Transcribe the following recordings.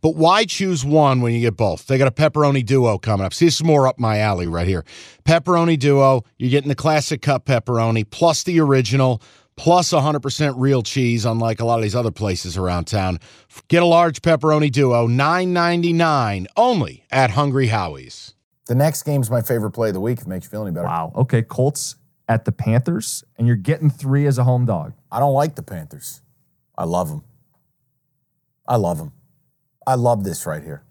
But why choose one when you get both? They got a pepperoni duo coming up. See, this is more up my alley right here. Pepperoni duo, you're getting the classic cup pepperoni plus the original plus 100% real cheese, unlike a lot of these other places around town. Get a large pepperoni duo, $9.99 only at Hungry Howie's. The next game's my favorite play of the week. If it makes you feel any better. Wow. Okay, Colts at the Panthers, and you're getting three as a home dog. I don't like the Panthers. I love them. I love them. I love this right here.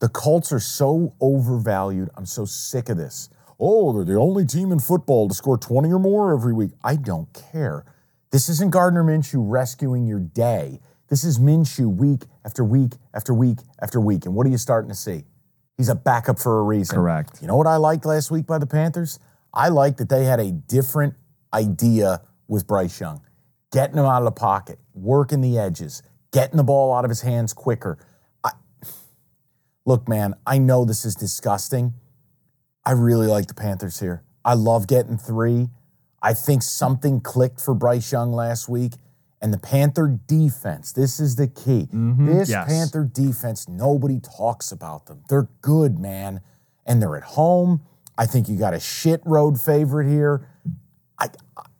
The Colts are so overvalued. I'm so sick of this. Oh, they're the only team in football to score 20 or more every week. I don't care. This isn't Gardner Minshew rescuing your day. This is Minshew week after week after week after week. And what are you starting to see? He's a backup for a reason. Correct. You know what I liked last week by the Panthers? I liked that they had a different idea with Bryce Young, getting him out of the pocket, working the edges, getting the ball out of his hands quicker. Look, man, I know this is disgusting. I really like the Panthers here. I love getting three. I think something clicked for Bryce Young last week. And the Panther defense, this is the key. Mm-hmm. This yes. Panther defense, nobody talks about them. They're good, man. And they're at home. I think you got a shit road favorite here. I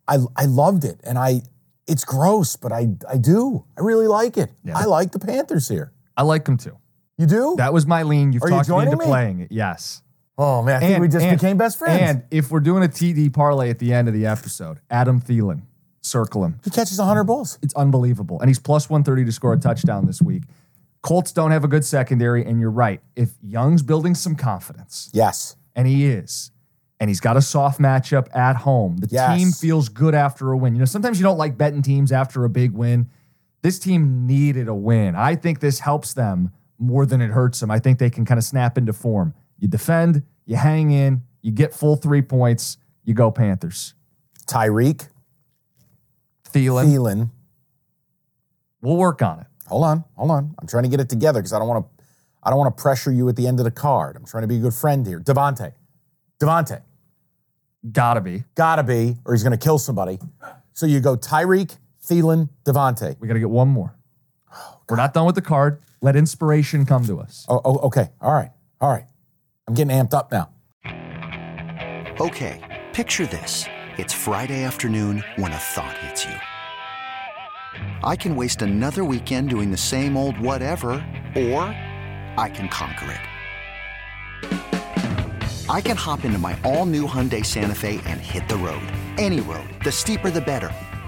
I I loved it. And I it's gross, but I I do. I really like it. Yeah. I like the Panthers here. I like them too. You do? That was my lean. You've Are you talked me into me? playing it. Yes. oh man, I think we just became best friends. And if we're doing a TD parlay at the end of the episode, Adam Thielen, circle him. he catches 100 balls. It's unbelievable. And he's plus 130 to score a touchdown this week. Colts don't have a good secondary, and you're right. If Young's building some confidence, Yes. and he is, and he's got a soft matchup at home, the Yes. team feels good after a win. You know, sometimes you don't like betting teams after a big win. This team needed a win. I think this helps them more than it hurts them. I think they can kind of snap into form. You defend, you hang in, you get full three points, you go Panthers. Tyreek, Thielen, Thielen. we'll work on it. Hold on, hold on. I'm trying to get it together because I don't want to. I don't want to pressure you at the end of the card. I'm trying to be a good friend here. Devontae, Devontae, Gotta be. gotta be, or he's going to kill somebody. So you go Tyreek, Thielen, Devontae. We got to get one more. Oh, We're not done with the card. Let inspiration come to us. Oh, oh, okay. All right, all right. I'm getting amped up now. Okay, picture this. It's Friday afternoon when a thought hits you. I can waste another weekend doing the same old whatever, or I can conquer it. I can hop into my all new Hyundai Santa Fe and hit the road. Any road. The steeper, the better.